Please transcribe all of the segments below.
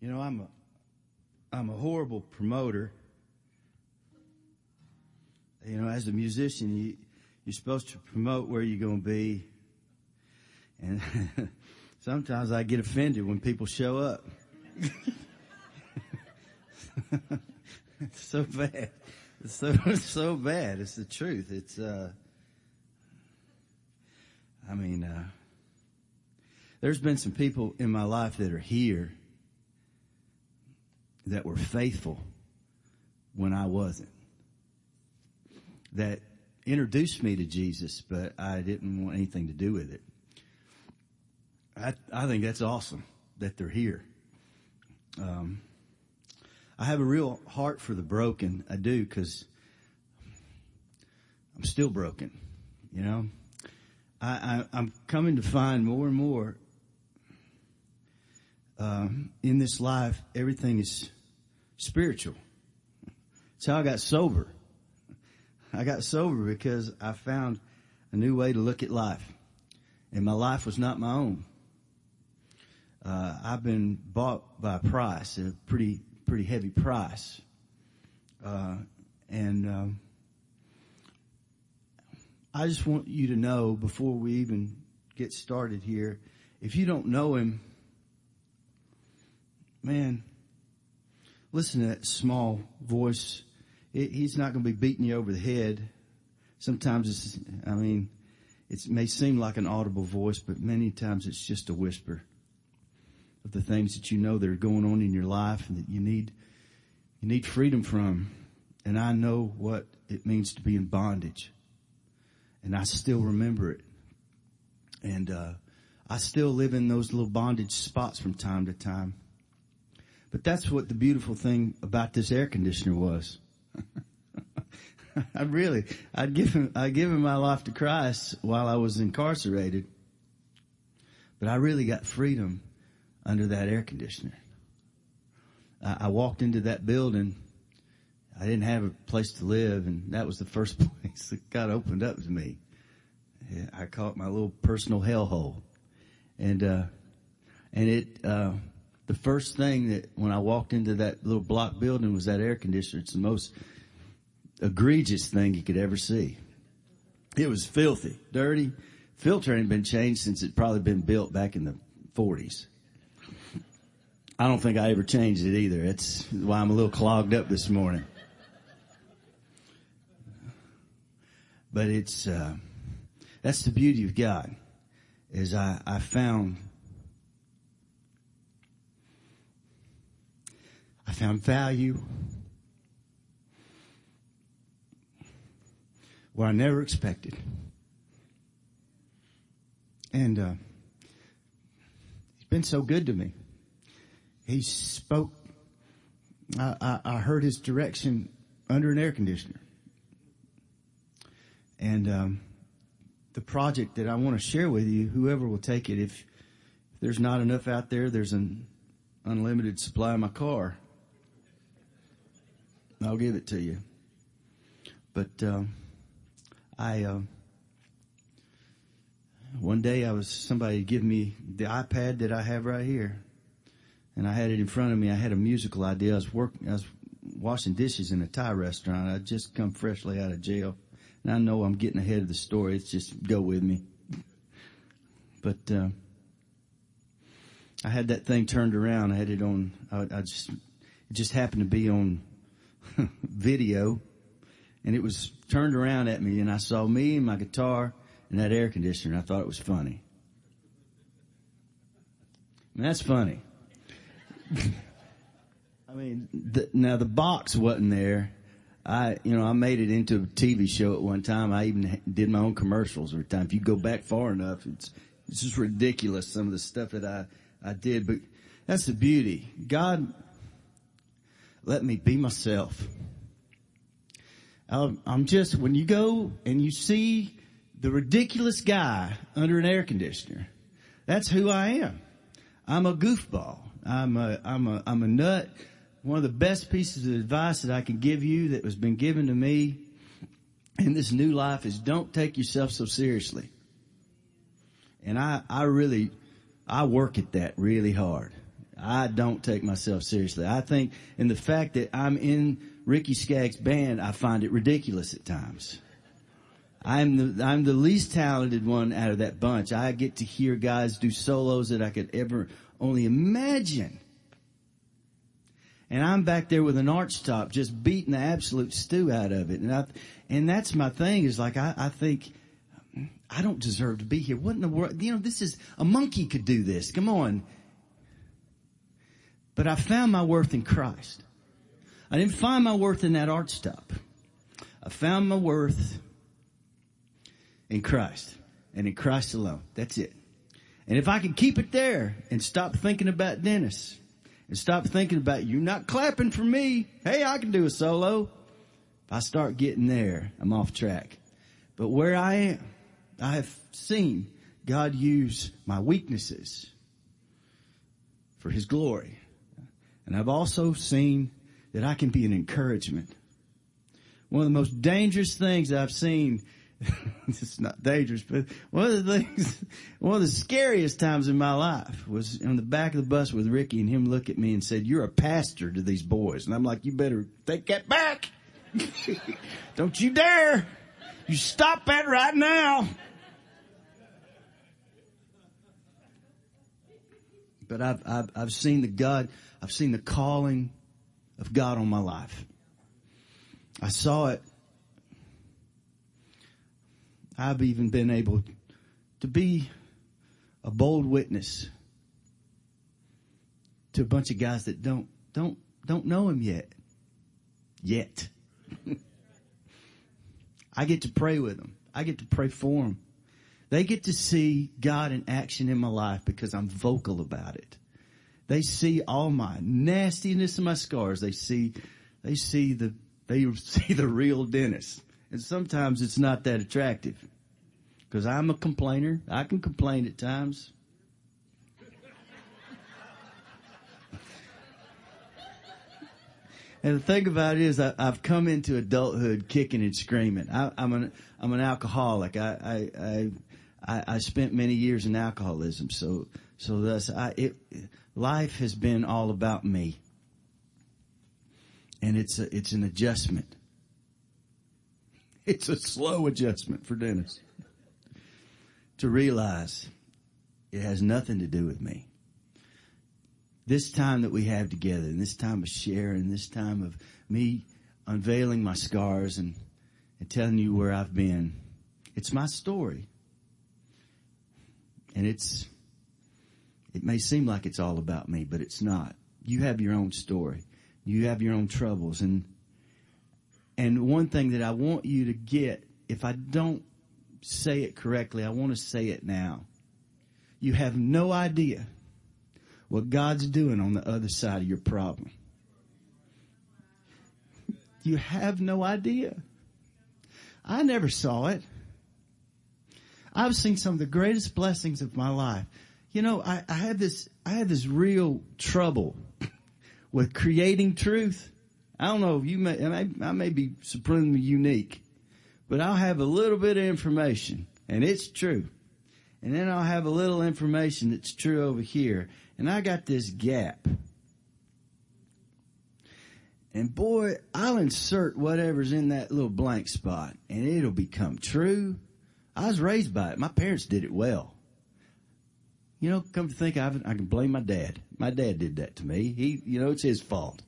You know, I'm a, I'm a horrible promoter. You know, as a musician, you, you're supposed to promote where you're going to be. And sometimes I get offended when people show up. it's so bad. It's so, so bad. It's the truth. It's, uh, I mean, uh, there's been some people in my life that are here that were faithful when I wasn't. That introduced me to Jesus, but I didn't want anything to do with it. I, I think that's awesome that they're here. Um, I have a real heart for the broken. I do because I'm still broken. You know, I, I, am coming to find more and more um, in this life, everything is spiritual. It's how I got sober. I got sober because I found a new way to look at life. And my life was not my own. Uh, I've been bought by a price, a pretty, pretty heavy price. Uh, and, um, I just want you to know before we even get started here, if you don't know him, man, listen to that small voice. It, he's not going to be beating you over the head. Sometimes it's, I mean, it may seem like an audible voice, but many times it's just a whisper of the things that you know that are going on in your life and that you need, you need freedom from. And I know what it means to be in bondage. And I still remember it. And, uh, I still live in those little bondage spots from time to time. But that's what the beautiful thing about this air conditioner was. I really, I'd given, I'd given my life to Christ while I was incarcerated. But I really got freedom under that air conditioner. I, I walked into that building. I didn't have a place to live and that was the first place that God opened up to me. I caught my little personal hellhole. And, uh, and it, uh, the first thing that when I walked into that little block building was that air conditioner. It's the most egregious thing you could ever see. It was filthy, dirty. Filter hadn't been changed since it probably been built back in the 40s. I don't think I ever changed it either. That's why I'm a little clogged up this morning. But it's, uh, that's the beauty of God is I, I found I found value where I never expected. And, uh, he's been so good to me. He spoke, I, I, heard his direction under an air conditioner. And, um, the project that I want to share with you, whoever will take it, if, if there's not enough out there, there's an unlimited supply in my car. I'll give it to you. But uh, I uh, one day I was somebody give me the iPad that I have right here, and I had it in front of me. I had a musical idea. I was working. I was washing dishes in a Thai restaurant. I just come freshly out of jail, and I know I'm getting ahead of the story. It's just go with me. But uh, I had that thing turned around. I had it on. I, I just it just happened to be on video and it was turned around at me and I saw me and my guitar and that air conditioner. I thought it was funny. That's funny. I mean, the, now the box wasn't there. I, you know, I made it into a TV show at one time. I even did my own commercials every time. If you go back far enough, it's, it's just ridiculous some of the stuff that I, I did, but that's the beauty. God let me be myself. Um, I'm just, when you go and you see the ridiculous guy under an air conditioner, that's who I am. I'm a goofball. I'm a, I'm a, I'm a nut. One of the best pieces of advice that I can give you that has been given to me in this new life is don't take yourself so seriously. And I, I really, I work at that really hard. I don't take myself seriously. I think, and the fact that I'm in Ricky Skaggs' band, I find it ridiculous at times. I'm the, I'm the least talented one out of that bunch. I get to hear guys do solos that I could ever only imagine. And I'm back there with an arch top just beating the absolute stew out of it. And I, and that's my thing is like, I, I think, I don't deserve to be here. What in the world? You know, this is, a monkey could do this. Come on. But I found my worth in Christ. I didn't find my worth in that arch top. I found my worth in Christ and in Christ alone. That's it. And if I can keep it there and stop thinking about Dennis and stop thinking about you not clapping for me. Hey, I can do a solo. If I start getting there, I'm off track. But where I am, I have seen God use my weaknesses for his glory. And I've also seen that I can be an encouragement. One of the most dangerous things I've seen it's not dangerous, but one of the things, one of the scariest times in my life was on the back of the bus with Ricky and him look at me and said, you're a pastor to these boys. And I'm like, you better take that back. Don't you dare. You stop that right now. But I've, I've, I've seen the God, I've seen the calling of God on my life. I saw it I've even been able to be a bold witness to a bunch of guys that don't, don't, don't know him yet. Yet. I get to pray with them. I get to pray for them. They get to see God in action in my life because I'm vocal about it. They see all my nastiness and my scars. They see, they see the, they see the real Dennis. And sometimes it's not that attractive. Cause I'm a complainer. I can complain at times. And the thing about it is, I, have come into adulthood kicking and screaming. I, am an I'm an alcoholic. I, I I I spent many years in alcoholism, so so thus I it life has been all about me, and it's a, it's an adjustment. It's a slow adjustment for Dennis to realize it has nothing to do with me. This time that we have together, and this time of sharing, this time of me unveiling my scars and, and telling you where I've been, it's my story. And it's, it may seem like it's all about me, but it's not. You have your own story. You have your own troubles. And, and one thing that I want you to get, if I don't say it correctly, I want to say it now. You have no idea what God's doing on the other side of your problem. You have no idea. I never saw it. I've seen some of the greatest blessings of my life. You know, I, I had this, I had this real trouble with creating truth. I don't know if you may, I may be supremely unique but I'll have a little bit of information and it's true. And then I'll have a little information that's true over here. And I got this gap. And boy, I'll insert whatever's in that little blank spot and it'll become true. I was raised by it. My parents did it well. You know, come to think it, I can blame my dad. My dad did that to me. He, you know, it's his fault.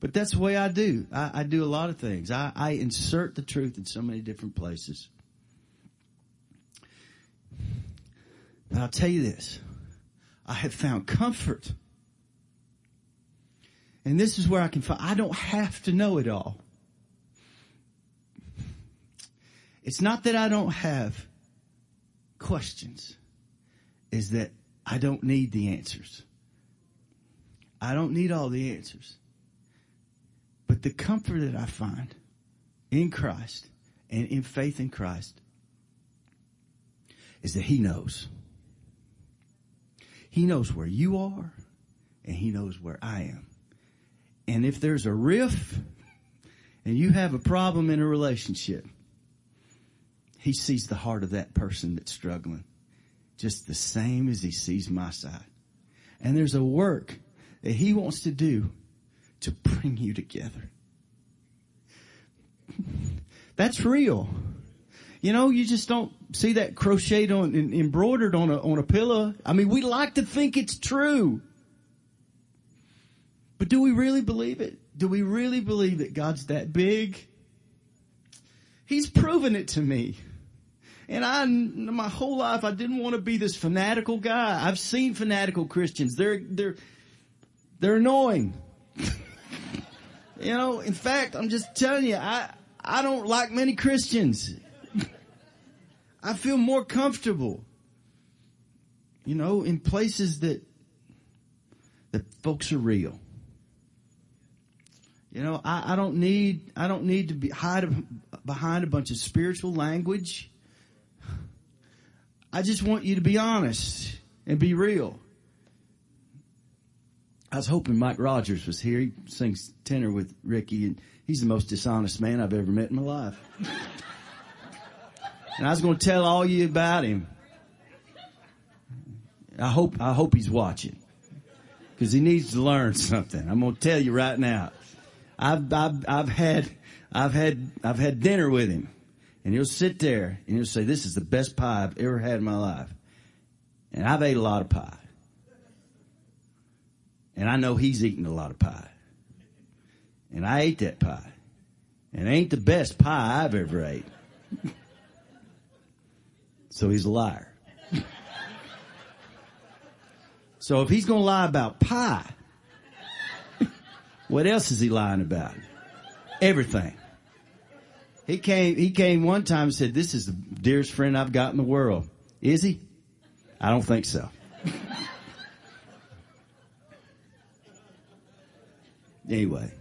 But that's the way I do. I, I do a lot of things. I, I insert the truth in so many different places. But I'll tell you this. I have found comfort. And this is where I can find, I don't have to know it all. It's not that I don't have questions. Is that I don't need the answers. I don't need all the answers. But the comfort that I find in Christ and in faith in Christ is that He knows. He knows where you are and He knows where I am. And if there's a rift and you have a problem in a relationship, He sees the heart of that person that's struggling just the same as He sees my side. And there's a work that he wants to do to bring you together. That's real. You know, you just don't see that crocheted on, embroidered on a, on a pillow. I mean, we like to think it's true. But do we really believe it? Do we really believe that God's that big? He's proven it to me. And I, my whole life, I didn't want to be this fanatical guy. I've seen fanatical Christians. They're, they're, they're annoying. you know, in fact, I'm just telling you, I, I don't like many Christians. I feel more comfortable, you know, in places that, that folks are real. You know, I, I don't need, I don't need to be hide behind a bunch of spiritual language. I just want you to be honest and be real. I was hoping Mike Rogers was here. He sings tenor with Ricky and he's the most dishonest man I've ever met in my life. and I was going to tell all you about him. I hope, I hope he's watching because he needs to learn something. I'm going to tell you right now. I've, I've, I've had, I've had, I've had dinner with him and he'll sit there and he'll say, this is the best pie I've ever had in my life. And I've ate a lot of pie. And I know he's eaten a lot of pie. And I ate that pie. And it ain't the best pie I've ever ate. so he's a liar. so if he's gonna lie about pie, what else is he lying about? Everything. He came, he came one time and said, this is the dearest friend I've got in the world. Is he? I don't think so. anyway,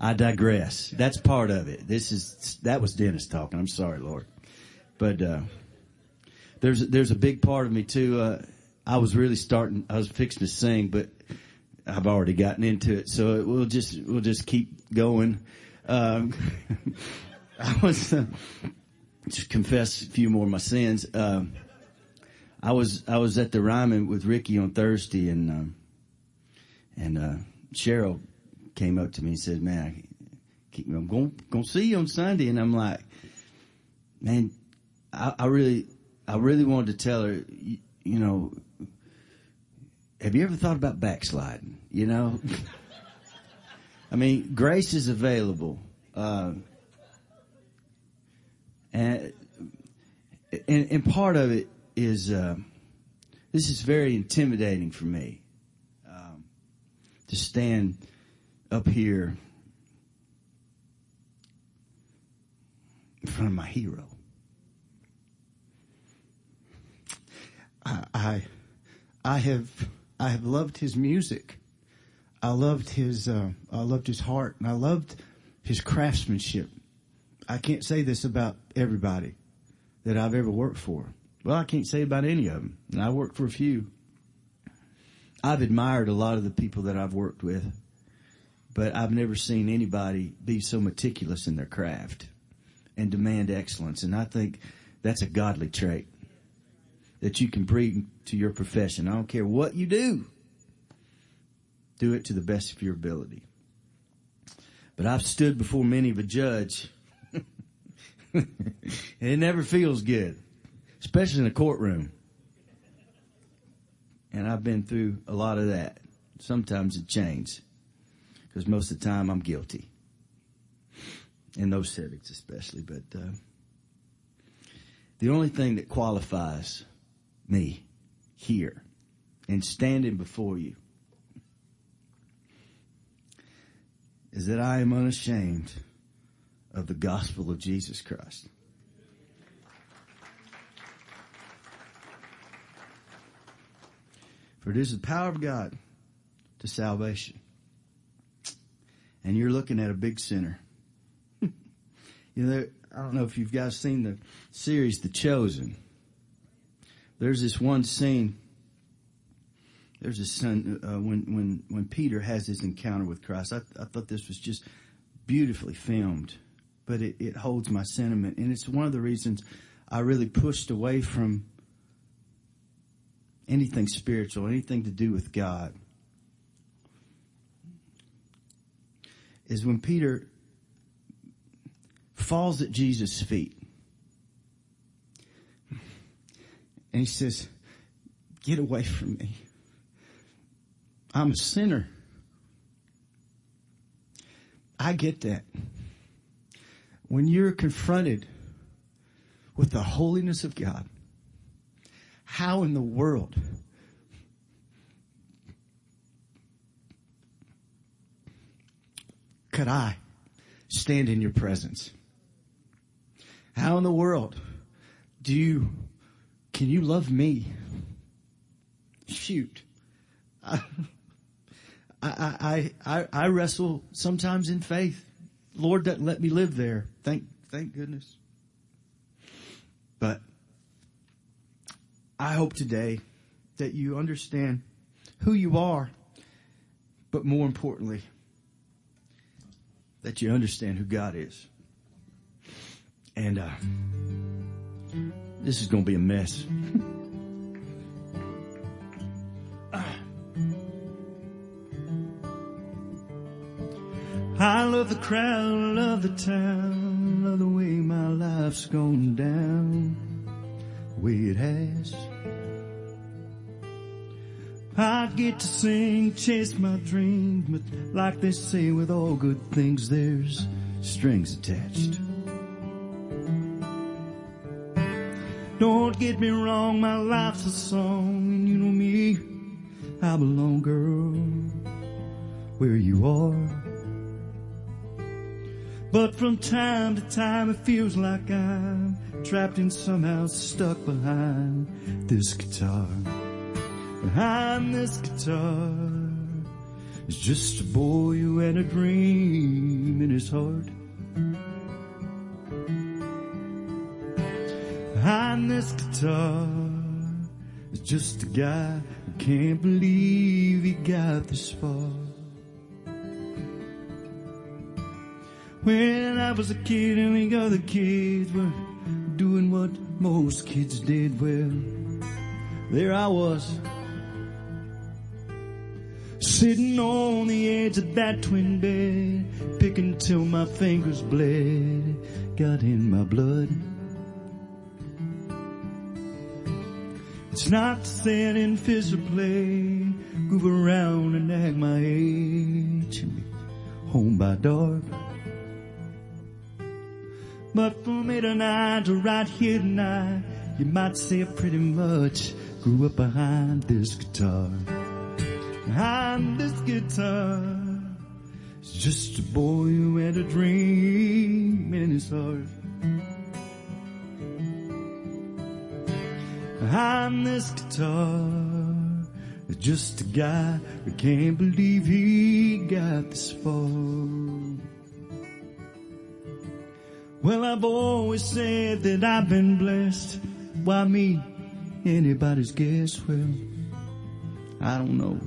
I digress. That's part of it. This is, that was Dennis talking. I'm sorry, Lord. But, uh, there's, there's a big part of me too. Uh, I was really starting, I was fixing to sing, but I've already gotten into it, so we'll just we'll just keep going. Um, I was uh, just confess a few more of my sins. Um, I was I was at the Ryman with Ricky on Thursday, and um, and uh, Cheryl came up to me and said, "Man, keep, I'm going going to see you on Sunday," and I'm like, "Man, I, I really I really wanted to tell her, you, you know." have you ever thought about backsliding? You know, I mean, grace is available, uh, and, and, and part of it is uh, this is very intimidating for me um, to stand up here in front of my hero. I, I, have I have loved his music. I loved his, uh, I loved his heart and I loved his craftsmanship. I can't say this about everybody that I've ever worked for. Well, I can't say about any of them. And I worked for a few. I've admired a lot of the people that I've worked with, but I've never seen anybody be so meticulous in their craft and demand excellence. And I think that's a godly trait that you can bring to your profession. I don't care what you do. Do it to the best of your ability. But I've stood before many of a judge. it never feels good, especially in a courtroom. And I've been through a lot of that. Sometimes it changes because most of the time I'm guilty in those settings, especially. But uh, the only thing that qualifies me here and standing before you is that I am unashamed of the gospel of Jesus Christ. For it is the power of God to salvation. And you're looking at a big sinner. you know, I don't know if you've guys seen the series, The Chosen there's this one scene. There's a son uh, when when when Peter has his encounter with Christ. I, I thought this was just beautifully filmed, but it, it holds my sentiment, and it's one of the reasons I really pushed away from anything spiritual, anything to do with God, is when Peter falls at Jesus' feet. And he says, Get away from me. I'm a sinner. I get that. When you're confronted with the holiness of God, how in the world could I stand in your presence? How in the world do you, can you love me? Shoot. I, I, I, I wrestle sometimes in faith. Lord doesn't let me live there. Thank, thank goodness. But I hope today that you understand who you are, but more importantly, that you understand who God is. And uh, this is going to be a mess. I love the crowd, love the town, love the way my life's gone down, the way it has. I get to sing, chase my dreams, but like they say with all good things, there's strings attached. Don't get me wrong, my life's a song, and you know me, I belong, girl, where you are. But from time to time it feels like I'm trapped and somehow stuck behind this guitar. Behind this guitar is just a boy who had a dream in his heart. Behind this guitar is just a guy who can't believe he got this far. When I was a kid and the other kids were doing what most kids did, well, there I was. Sitting on the edge of that twin bed, picking till my fingers bled, got in my blood. It's not stand in or play, move around and act my age, home by dark. But for me tonight to right here tonight, you might say I pretty much grew up behind this guitar. Behind this guitar, it's just a boy who had a dream in his heart. Behind this guitar, just a guy who can't believe he got this far. Well, I've always said that I've been blessed. Why me? Anybody's guess. Well, I don't know.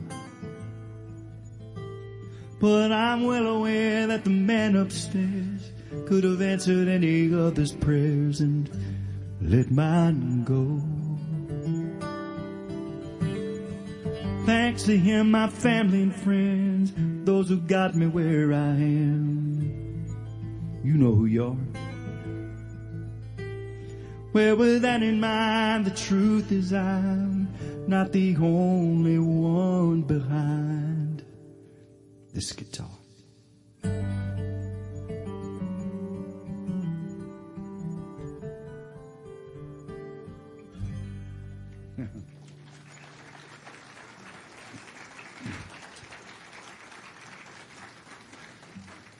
But I'm well aware that the man upstairs could have answered any other's prayers and let mine go. Thanks to him, my family and friends, those who got me where I am. You know who you are. Well, with that in mind, the truth is I'm not the only one behind this guitar.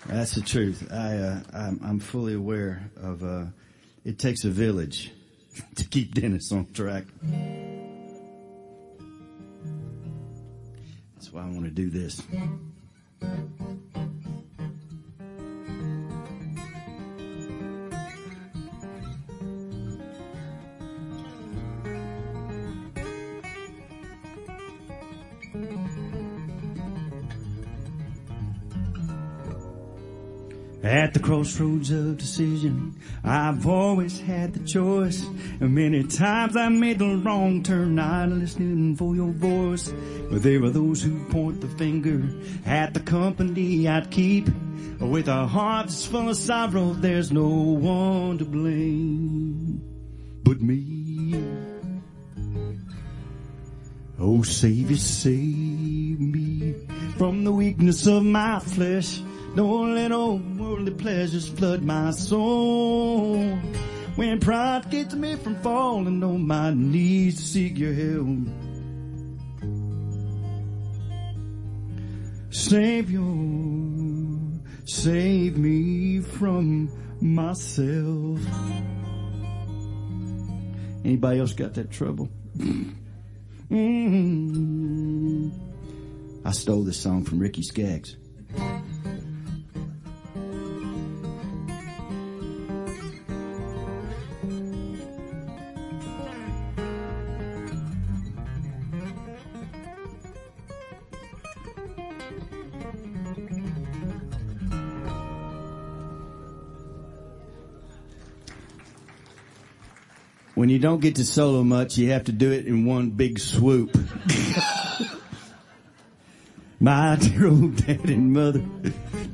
That's the truth. I, uh, I'm, I'm, fully aware of uh, it takes a village to keep Dennis on track. That's why I want to do this. At the crossroads of decision, I've always had the choice. And many times I made the wrong turn, not listening for your voice. But there are those who point the finger at the company I'd keep. With a heart that's full of sorrow, there's no one to blame but me. Oh, Savior, save me from the weakness of my flesh. Don't let old worldly pleasures flood my soul. When pride gets me from falling on my knees to seek your help. Savior, save me from myself. Anybody else got that trouble? mm-hmm. I stole this song from Ricky Skaggs. When you don't get to solo much, you have to do it in one big swoop. My dear old dad and mother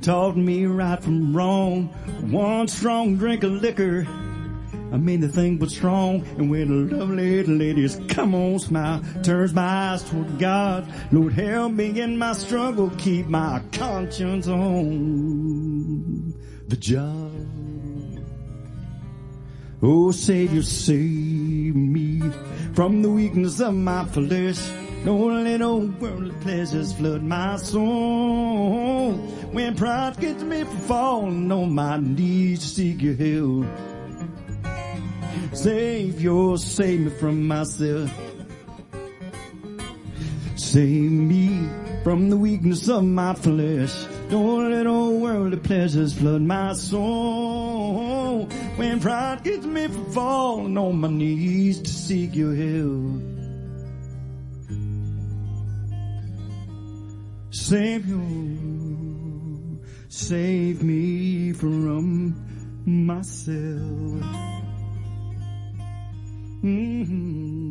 taught me right from wrong. One strong drink of liquor. I mean the thing but strong. And when the lovely ladies come on smile, turns my eyes toward God. Lord help me in my struggle, keep my conscience on the job. Oh Savior, save me from the weakness of my flesh. Don't let old worldly pleasures flood my soul. When pride gets me from falling on my knees to seek your help. Savior, save me from myself. Save me from the weakness of my flesh. Don't let old worldly pleasures flood my soul. When pride gets me from falling on my knees to seek your help. Savior, save me from myself. Mm-hmm.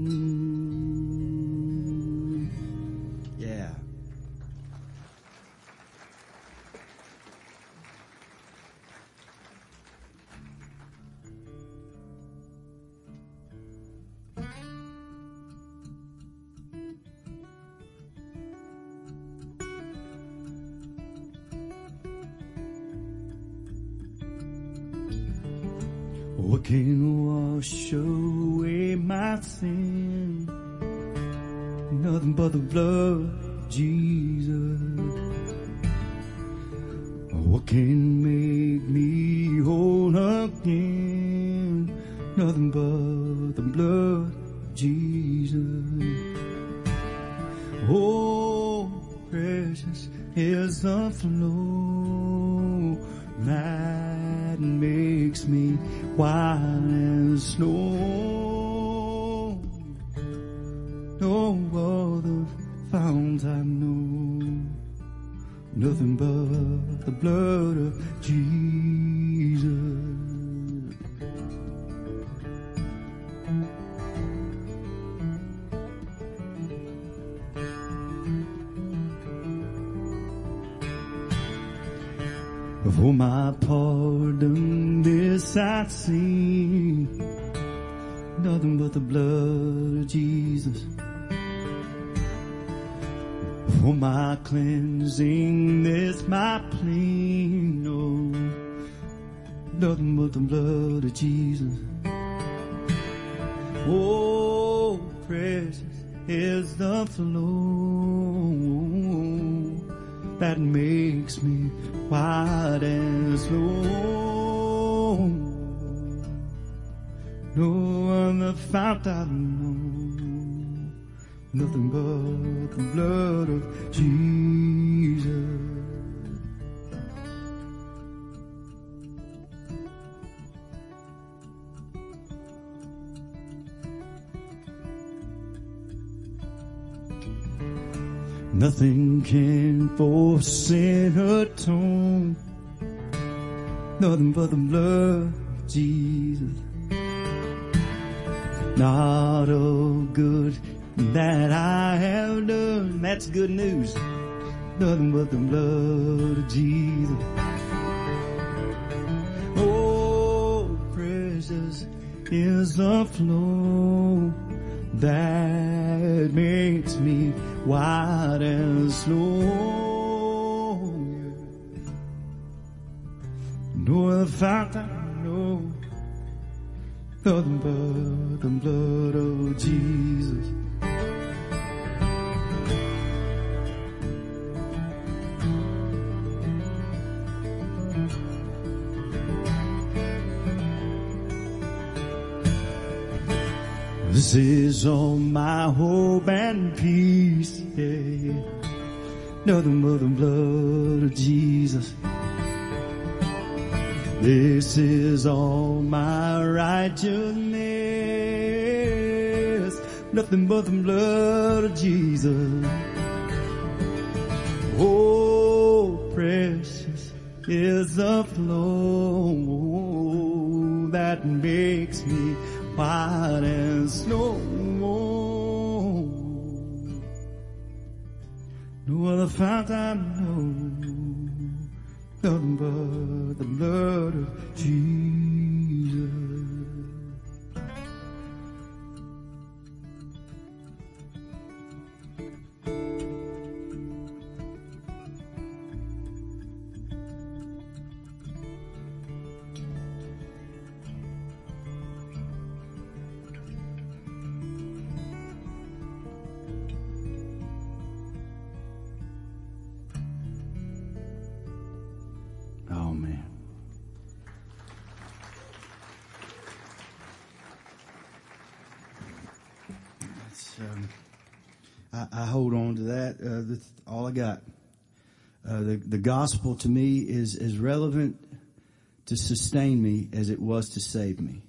Nothing can for sin atone. Nothing but the blood of Jesus. Not all good that I have done. That's good news. Nothing but the blood of Jesus. Oh, precious is the flow that makes me white as snow. No other fountain, no, nothing but the blood of Jesus. This is all my hope and peace, yeah. Nothing but the blood of Jesus. This is all my righteousness. Nothing but the blood of Jesus. Oh, precious is the flow that makes me white as snow. No other fount I know, nothing but the blood of Jesus. That's, um, I, I hold on to that. Uh, that's all I got. Uh, the the gospel to me is as relevant to sustain me as it was to save me.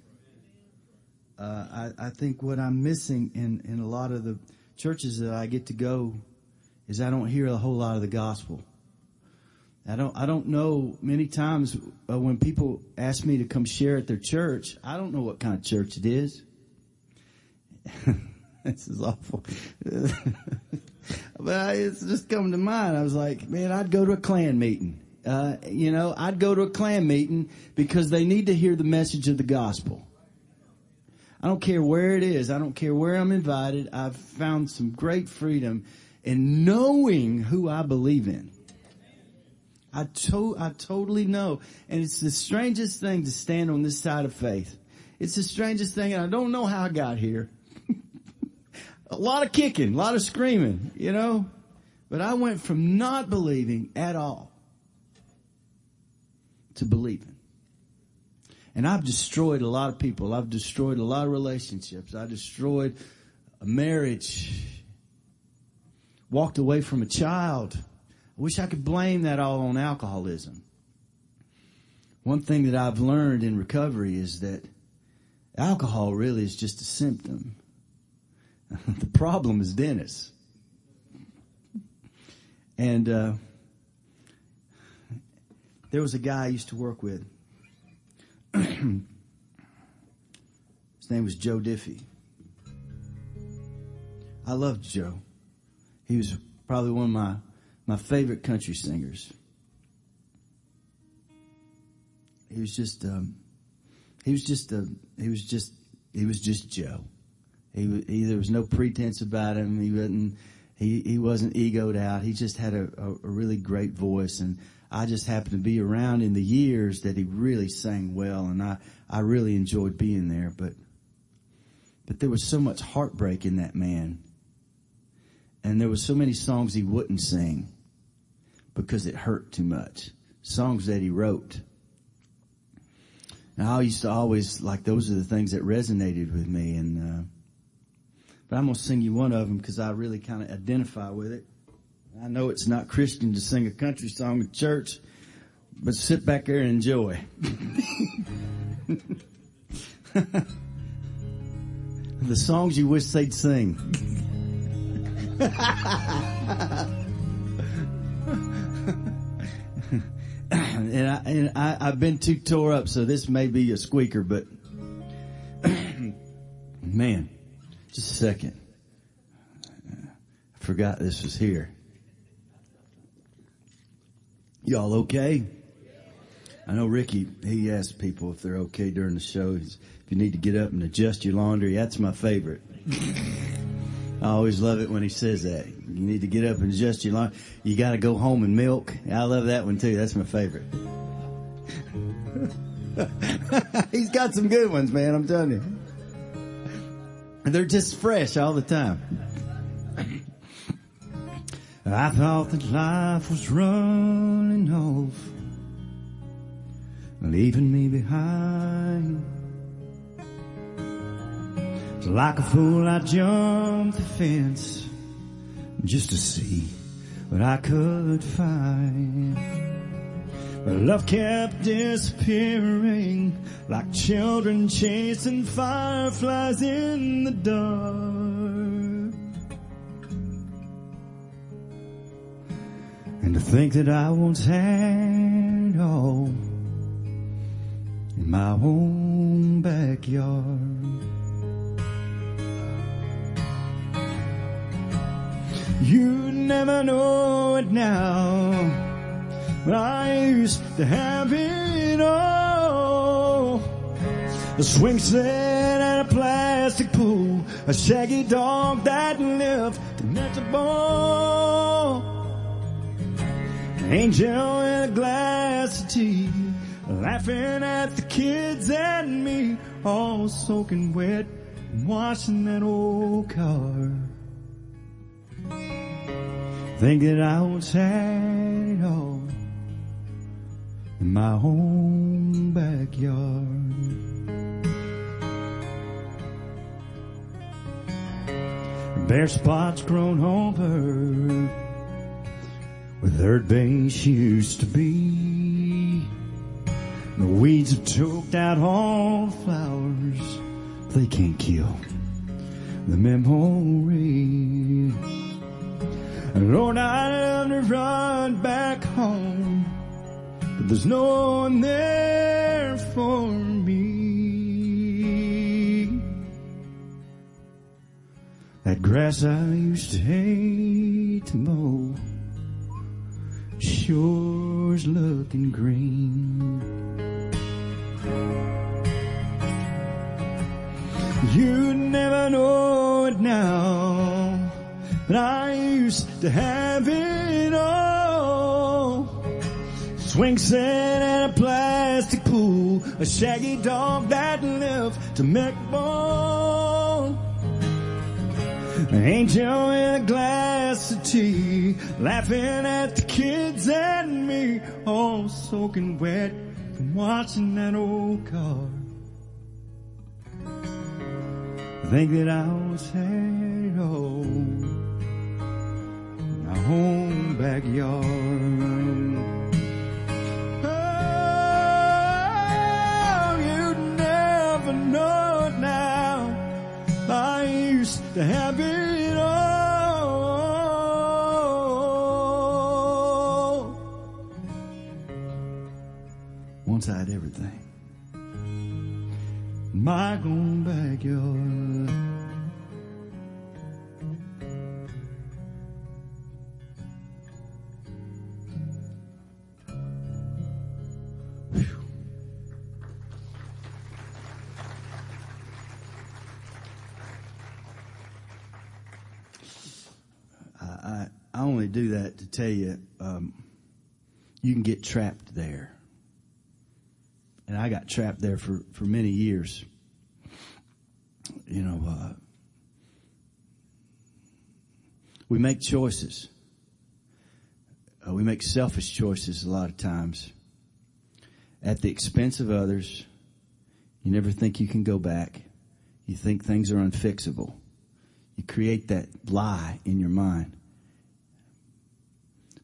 Uh, I, I think what I'm missing in, in a lot of the churches that I get to go is I don't hear a whole lot of the gospel. I don't, I don't know many times uh, when people ask me to come share at their church, I don't know what kind of church it is. this is awful. but I, it's just come to mind. I was like, man, I'd go to a Klan meeting. Uh, you know, I'd go to a Klan meeting because they need to hear the message of the gospel. I don't care where it is. I don't care where I'm invited. I've found some great freedom in knowing who I believe in. I to, I totally know. And it's the strangest thing to stand on this side of faith. It's the strangest thing and I don't know how I got here. a lot of kicking, a lot of screaming, you know, but I went from not believing at all to believing. And I've destroyed a lot of people. I've destroyed a lot of relationships. I destroyed a marriage. Walked away from a child. I wish I could blame that all on alcoholism. One thing that I've learned in recovery is that alcohol really is just a symptom. the problem is Dennis. And uh, there was a guy I used to work with. His name was Joe Diffie. I loved Joe. He was probably one of my, my favorite country singers. He was just, um, he was just a, he was just, he was just Joe. He, he there was no pretense about him. He wasn't, he, he wasn't egoed out. He just had a, a, a really great voice and I just happened to be around in the years that he really sang well and I, I really enjoyed being there, but, but there was so much heartbreak in that man. And there was so many songs he wouldn't sing because it hurt too much. Songs that he wrote. I used to always like those are the things that resonated with me and, uh, but I'm going to sing you one of them because I really kind of identify with it. I know it's not Christian to sing a country song at church, but sit back there and enjoy. the songs you wish they'd sing. and I, and I, I've been too tore up, so this may be a squeaker, but man, just a second. I forgot this was here. Y'all okay? I know Ricky, he asks people if they're okay during the show. He's, if you need to get up and adjust your laundry, that's my favorite. I always love it when he says that. You need to get up and adjust your laundry. You gotta go home and milk. I love that one too. That's my favorite. He's got some good ones, man. I'm telling you. They're just fresh all the time. I thought that life was running off, leaving me behind. So like a fool, I jumped the fence just to see what I could find. But love kept disappearing like children chasing fireflies in the dark. And to think that I once had all in my own backyard. You never know it now, but I used to have it all. A swing set and a plastic pool, a shaggy dog that lived to net the ball. An angel in a glass of tea, laughing at the kids and me, all soaking wet, washing that old car. Think that I once had it all in my own backyard. Bare spots grown over where third base used to be. The weeds have choked out all the flowers. They can't kill the memory. Lord, I'd love to run back home, but there's no one there for me. That grass I used to hate to mow, sure's looking green. You never know it now, but I used to have it all. Swing set and a plastic pool, a shaggy dog that lived to make ball. An angel in a glass of tea, laughing at the kids and me, all soaking wet from watching that old car. Think that I was all in my home backyard. Oh, you'd never know it now. I used to have it all. Once I had everything. My own backyard. Tell you, um, you can get trapped there. And I got trapped there for, for many years. You know, uh, we make choices. Uh, we make selfish choices a lot of times at the expense of others. You never think you can go back. You think things are unfixable. You create that lie in your mind.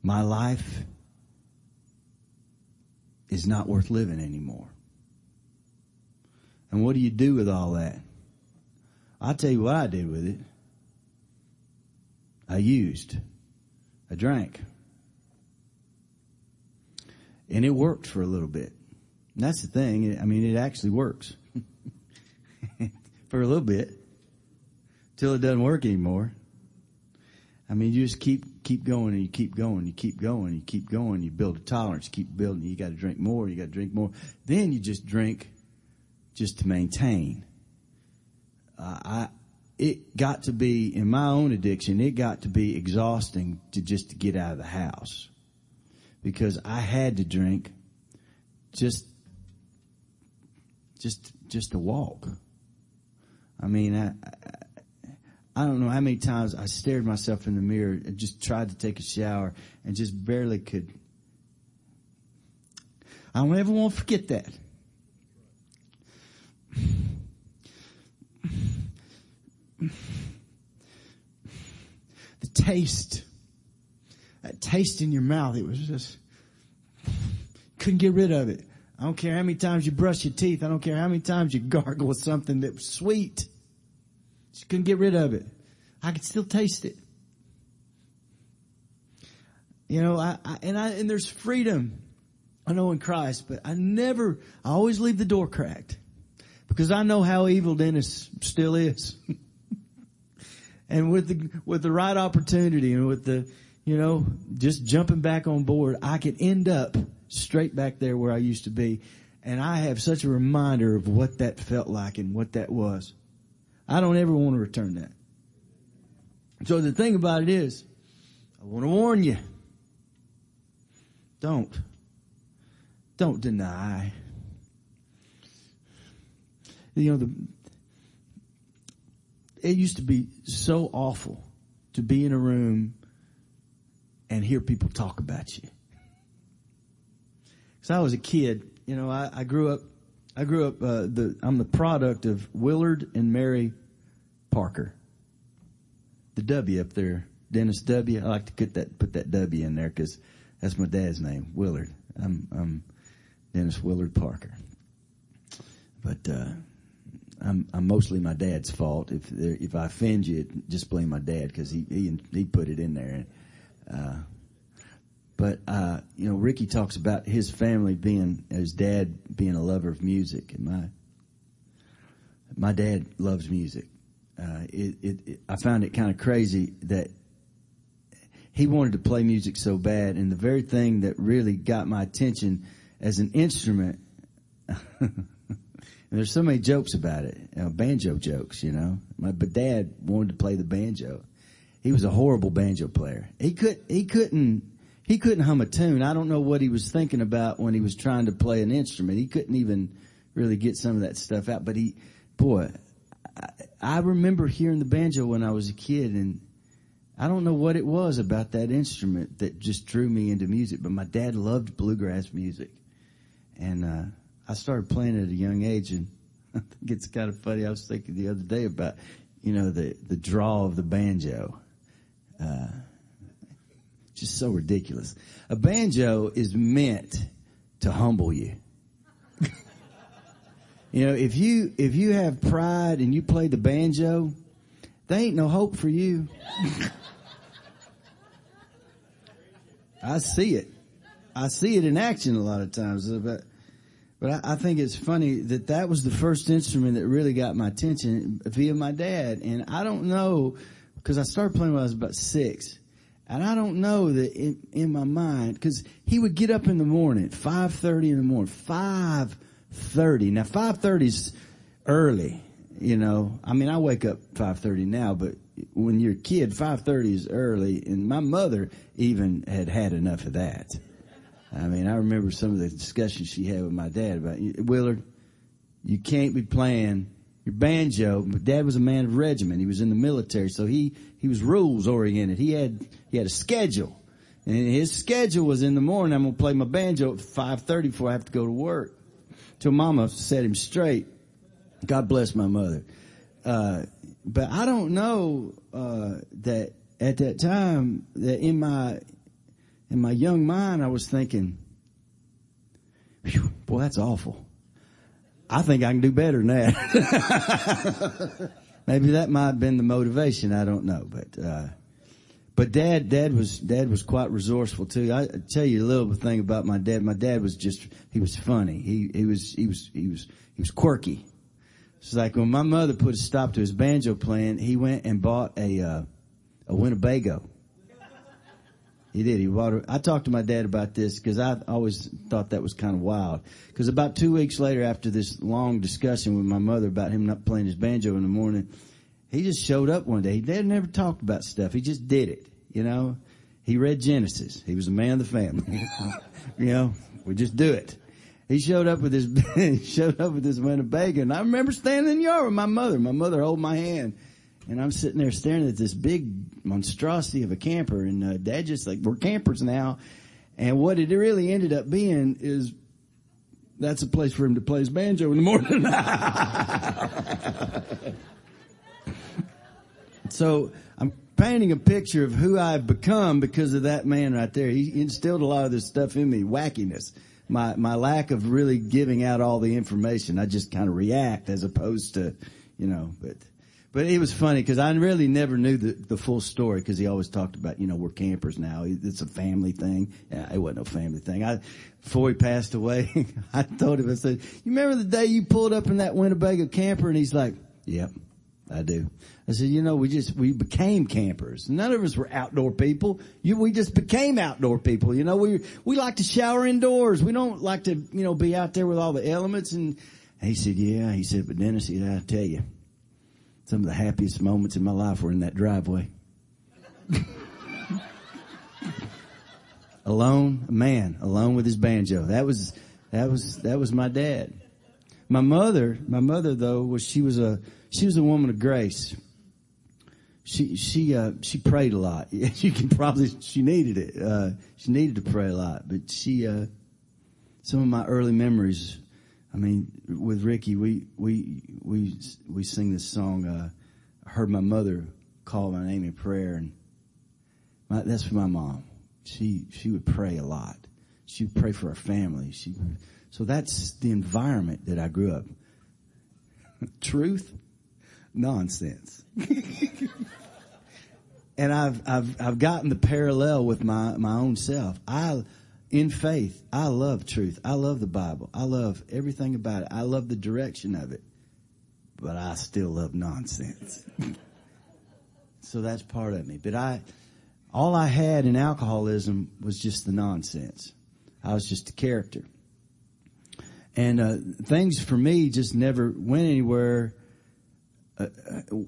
My life is not worth living anymore. And what do you do with all that? I'll tell you what I did with it. I used. I drank. And it worked for a little bit. And that's the thing. I mean, it actually works for a little bit till it doesn't work anymore. I mean, you just keep, keep going and you keep going, you keep going, and you keep going, you build a tolerance, you keep building, you gotta drink more, you gotta drink more. Then you just drink just to maintain. Uh, I, it got to be, in my own addiction, it got to be exhausting to just to get out of the house. Because I had to drink just, just, just to walk. I mean, I, I don't know how many times I stared myself in the mirror and just tried to take a shower and just barely could. I don't ever want to forget that. The taste, that taste in your mouth, it was just, couldn't get rid of it. I don't care how many times you brush your teeth. I don't care how many times you gargle with something that was sweet. She couldn't get rid of it. I could still taste it. You know, I, I, and I and there's freedom. I know in Christ, but I never. I always leave the door cracked because I know how evil Dennis still is. and with the with the right opportunity and with the you know just jumping back on board, I could end up straight back there where I used to be. And I have such a reminder of what that felt like and what that was. I don't ever want to return that. So the thing about it is, I want to warn you. Don't. Don't deny. You know, the, it used to be so awful to be in a room and hear people talk about you. Cause I was a kid, you know, I, I grew up, I grew up, uh, the, I'm the product of Willard and Mary Parker. The W up there, Dennis W. I like to put that put that W in there because that's my dad's name, Willard. I'm, I'm Dennis Willard Parker. But uh, I'm, I'm mostly my dad's fault. If if I offend you, just blame my dad because he, he he put it in there. And, uh, but uh, you know, Ricky talks about his family being his dad being a lover of music, and my my dad loves music uh, it, it, it, I found it kind of crazy that he wanted to play music so bad, and the very thing that really got my attention as an instrument. and there's so many jokes about it, you know, banjo jokes, you know. My but dad wanted to play the banjo. He was a horrible banjo player. He could he couldn't he couldn't hum a tune. I don't know what he was thinking about when he was trying to play an instrument. He couldn't even really get some of that stuff out. But he, boy, I remember hearing the banjo when I was a kid and I don't know what it was about that instrument that just drew me into music, but my dad loved bluegrass music. And, uh, I started playing at a young age and I think it's kind of funny. I was thinking the other day about, you know, the, the draw of the banjo. Uh, just so ridiculous. A banjo is meant to humble you. You know, if you, if you have pride and you play the banjo, there ain't no hope for you. I see it. I see it in action a lot of times, uh, but, but I, I, think it's funny that that was the first instrument that really got my attention via my dad. And I don't know, cause I started playing when I was about six. And I don't know that in, in my mind, cause he would get up in the morning, 5.30 in the morning, 5.30. Now 5.30 is early, you know. I mean, I wake up 5.30 now, but when you're a kid, 5.30 is early. And my mother even had had enough of that. I mean, I remember some of the discussions she had with my dad about, Willard, you can't be playing your banjo. But dad was a man of regiment. He was in the military, so he, he was rules oriented. He had, he had a schedule. And his schedule was in the morning, I'm gonna play my banjo at 5.30 before I have to go to work till mama set him straight. God bless my mother. Uh, but I don't know, uh, that at that time that in my, in my young mind, I was thinking, boy, that's awful. I think I can do better than that. Maybe that might have been the motivation. I don't know, but, uh, but dad, dad was, dad was quite resourceful too. I tell you a little thing about my dad. My dad was just, he was funny. He, he was, he was, he was, he was quirky. It's like when my mother put a stop to his banjo playing, he went and bought a, uh, a Winnebago. He did. He bought I talked to my dad about this because I always thought that was kind of wild. Because about two weeks later, after this long discussion with my mother about him not playing his banjo in the morning, he just showed up one day. Dad never talked about stuff. He just did it. You know, he read Genesis. He was a man of the family. you know, we just do it. He showed up with his, showed up with his Winnebago and I remember standing in the yard with my mother. My mother held my hand and I'm sitting there staring at this big monstrosity of a camper and uh, dad just like, we're campers now. And what it really ended up being is that's a place for him to play his banjo in the morning. so I'm painting a picture of who I've become because of that man right there. He instilled a lot of this stuff in me, wackiness. My, my lack of really giving out all the information. I just kind of react as opposed to, you know, but, but it was funny because I really never knew the, the full story because he always talked about, you know, we're campers now. It's a family thing. Yeah, it wasn't a family thing. I, before he passed away, I told him, I said, you remember the day you pulled up in that Winnebago camper? And he's like, yep, I do. I said, you know, we just, we became campers. None of us were outdoor people. You, we just became outdoor people. You know, we, we like to shower indoors. We don't like to, you know, be out there with all the elements. And he said, yeah, he said, but Dennis, he said, I tell you, some of the happiest moments in my life were in that driveway. alone, a man, alone with his banjo. That was, that was, that was my dad. My mother, my mother though, was, she was a, she was a woman of grace. She, she, uh, she prayed a lot. You can probably, she needed it. Uh, she needed to pray a lot, but she, uh, some of my early memories I mean, with Ricky, we we we we sing this song. Uh, I heard my mother call my name in prayer, and my, that's for my mom. She she would pray a lot. She would pray for her family. She so that's the environment that I grew up. Truth, nonsense. and I've I've I've gotten the parallel with my my own self. I in faith, I love truth. I love the Bible. I love everything about it. I love the direction of it. But I still love nonsense. so that's part of me. But I, all I had in alcoholism was just the nonsense. I was just a character. And, uh, things for me just never went anywhere. Uh, uh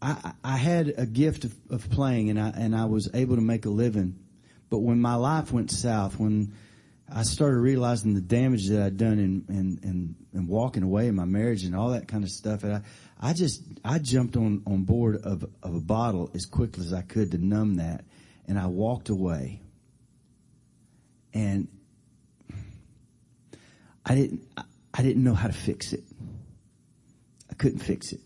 I, I had a gift of, of playing and I, and I was able to make a living but when my life went south, when I started realizing the damage that I'd done in, in, in, in walking away in my marriage and all that kind of stuff, and I, I just, I jumped on, on board of, of a bottle as quickly as I could to numb that. And I walked away. And I didn't, I didn't know how to fix it. I couldn't fix it.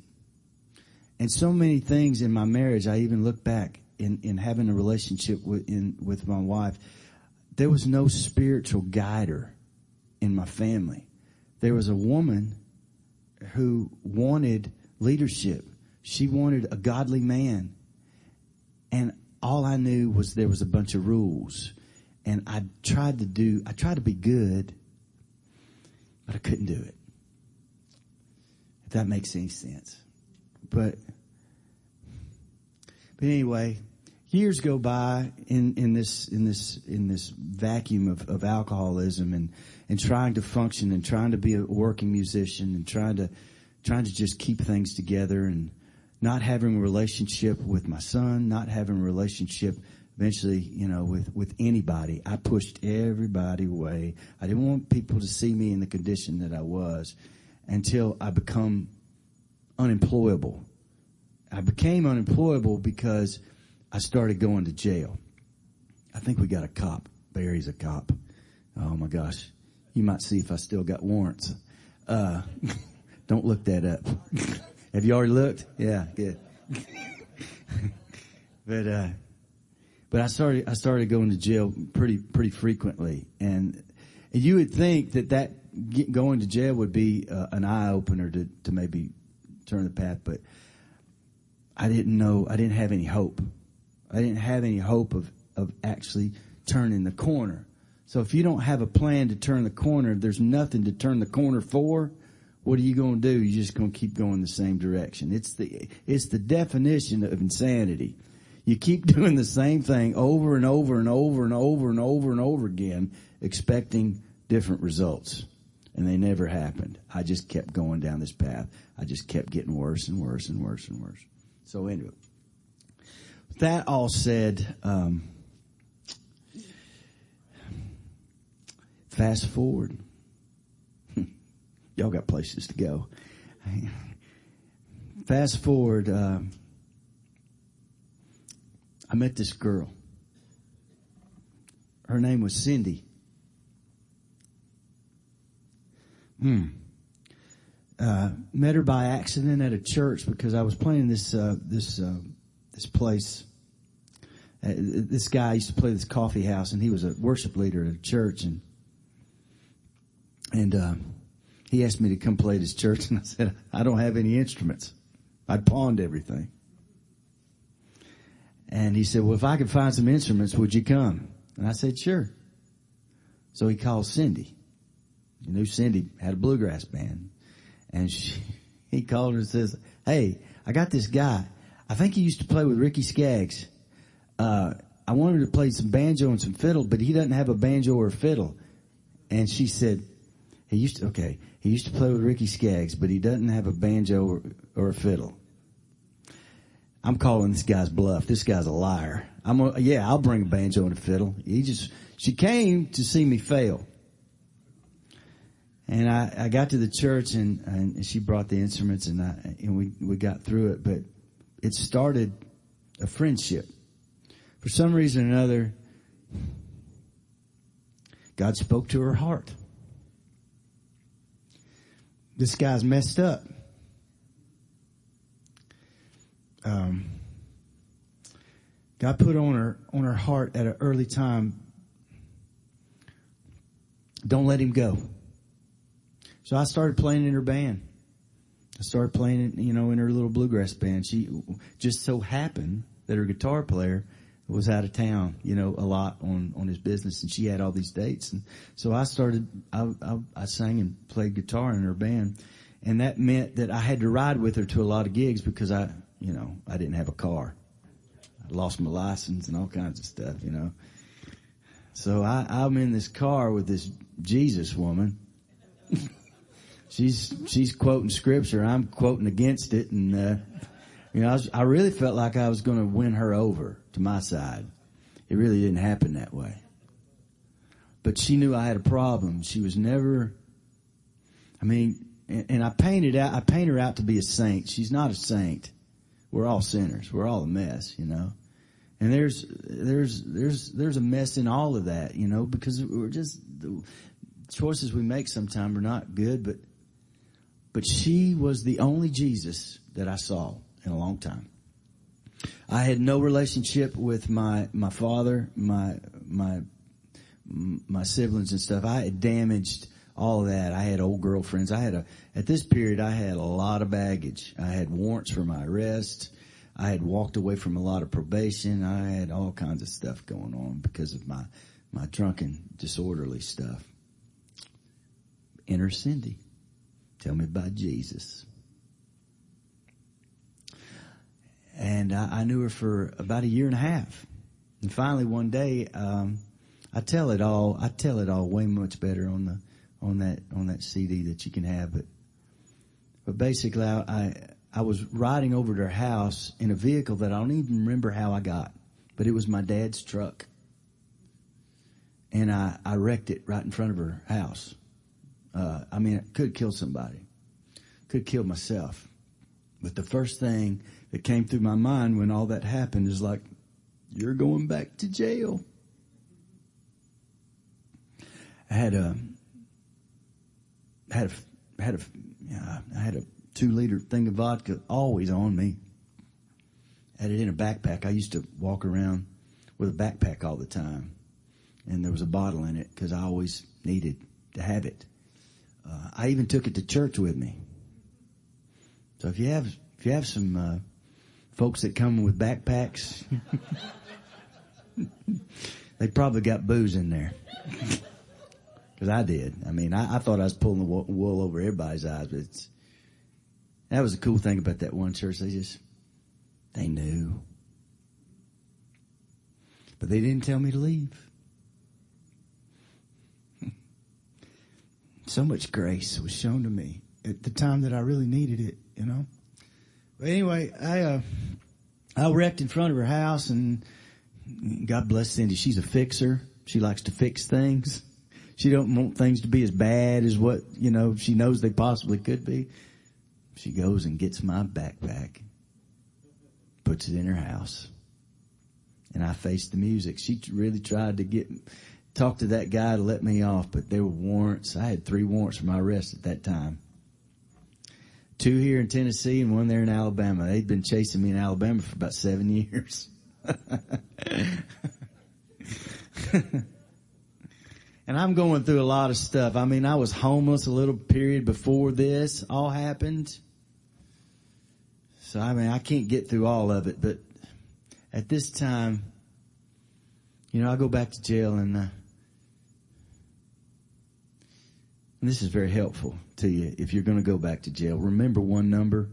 And so many things in my marriage, I even look back in, in having a relationship with, in, with my wife, there was no spiritual guider in my family. There was a woman who wanted leadership. She wanted a godly man. And all I knew was there was a bunch of rules. And I tried to do, I tried to be good, but I couldn't do it. If that makes any sense. But, but anyway, years go by in, in this in this in this vacuum of, of alcoholism and and trying to function and trying to be a working musician and trying to trying to just keep things together and not having a relationship with my son, not having a relationship eventually, you know, with, with anybody. I pushed everybody away. I didn't want people to see me in the condition that I was until I become unemployable. I became unemployable because I started going to jail. I think we got a cop. Barry's a cop. Oh my gosh. You might see if I still got warrants. Uh, don't look that up. Have you already looked? Yeah, good. but, uh, but I started, I started going to jail pretty, pretty frequently. And, you would think that that going to jail would be uh, an eye opener to, to maybe turn the path, but I didn't know, I didn't have any hope. I didn't have any hope of, of actually turning the corner. So if you don't have a plan to turn the corner, there's nothing to turn the corner for. What are you going to do? You're just going to keep going the same direction. It's the, it's the definition of insanity. You keep doing the same thing over and over and over and over and over and over again, expecting different results. And they never happened. I just kept going down this path. I just kept getting worse and worse and worse and worse. So anyway, that all said, um, fast forward. Y'all got places to go. Fast forward, uh, I met this girl. Her name was Cindy. Hmm. Uh, met her by accident at a church because I was playing this uh, this uh, this place. Uh, this guy used to play this coffee house, and he was a worship leader at a church, and and uh, he asked me to come play at his church, and I said I don't have any instruments. I'd pawned everything. And he said, well, if I could find some instruments, would you come? And I said, sure. So he called Cindy. You knew Cindy had a bluegrass band. And she, he called her and says, hey, I got this guy. I think he used to play with Ricky Skaggs. Uh, I wanted to play some banjo and some fiddle, but he doesn't have a banjo or a fiddle. And she said, he used to, okay, he used to play with Ricky Skaggs, but he doesn't have a banjo or, or a fiddle. I'm calling this guy's bluff. This guy's a liar. I'm a, yeah, I'll bring a banjo and a fiddle. He just, she came to see me fail. And I, I got to the church and, and she brought the instruments and I, and we, we got through it, but it started a friendship. For some reason or another, God spoke to her heart. This guy's messed up. Um, God put on her on her heart at an early time. Don't let him go. So I started playing in her band. I started playing, you know, in her little bluegrass band. She just so happened that her guitar player was out of town, you know, a lot on, on his business and she had all these dates. And so I started, I, I, I sang and played guitar in her band and that meant that I had to ride with her to a lot of gigs because I, you know, I didn't have a car. I lost my license and all kinds of stuff, you know. So I, I'm in this car with this Jesus woman. she's, she's quoting scripture. I'm quoting against it. And, uh, you know, I, was, I really felt like I was going to win her over to my side. It really didn't happen that way. But she knew I had a problem. She was never, I mean, and, and I painted out, I paint her out to be a saint. She's not a saint we're all sinners. We're all a mess, you know. And there's, there's, there's, there's a mess in all of that, you know, because we're just, the choices we make sometimes are not good, but, but she was the only Jesus that I saw in a long time. I had no relationship with my, my father, my, my, my siblings and stuff. I had damaged all that. I had old girlfriends. I had a, at this period, I had a lot of baggage. I had warrants for my arrest. I had walked away from a lot of probation. I had all kinds of stuff going on because of my, my drunken, disorderly stuff. Enter Cindy. Tell me about Jesus. And I, I knew her for about a year and a half. And finally one day, um, I tell it all, I tell it all way much better on the, on that on that CD that you can have. But but basically, I, I I was riding over to her house in a vehicle that I don't even remember how I got, but it was my dad's truck, and I I wrecked it right in front of her house. Uh, I mean, it could kill somebody, could kill myself. But the first thing that came through my mind when all that happened is like, you're going back to jail. I had a had a, had a, I had a two liter thing of vodka always on me. Had it in a backpack. I used to walk around with a backpack all the time. And there was a bottle in it because I always needed to have it. Uh, I even took it to church with me. So if you have, if you have some, uh, folks that come with backpacks. they probably got booze in there. Cause I did. I mean, I, I thought I was pulling the wool over everybody's eyes, but that was the cool thing about that one church. They just, they knew. But they didn't tell me to leave. So much grace was shown to me at the time that I really needed it, you know. But anyway, I uh, I wrecked in front of her house, and God bless Cindy. She's a fixer. She likes to fix things. She don't want things to be as bad as what you know she knows they possibly could be. She goes and gets my backpack, puts it in her house, and I faced the music. She really tried to get talk to that guy to let me off, but there were warrants. I had three warrants for my arrest at that time. Two here in Tennessee and one there in Alabama. They'd been chasing me in Alabama for about seven years. and I'm going through a lot of stuff. I mean, I was homeless a little period before this all happened. So I mean, I can't get through all of it, but at this time, you know, I go back to jail and uh, And this is very helpful to you if you're going to go back to jail. Remember one number.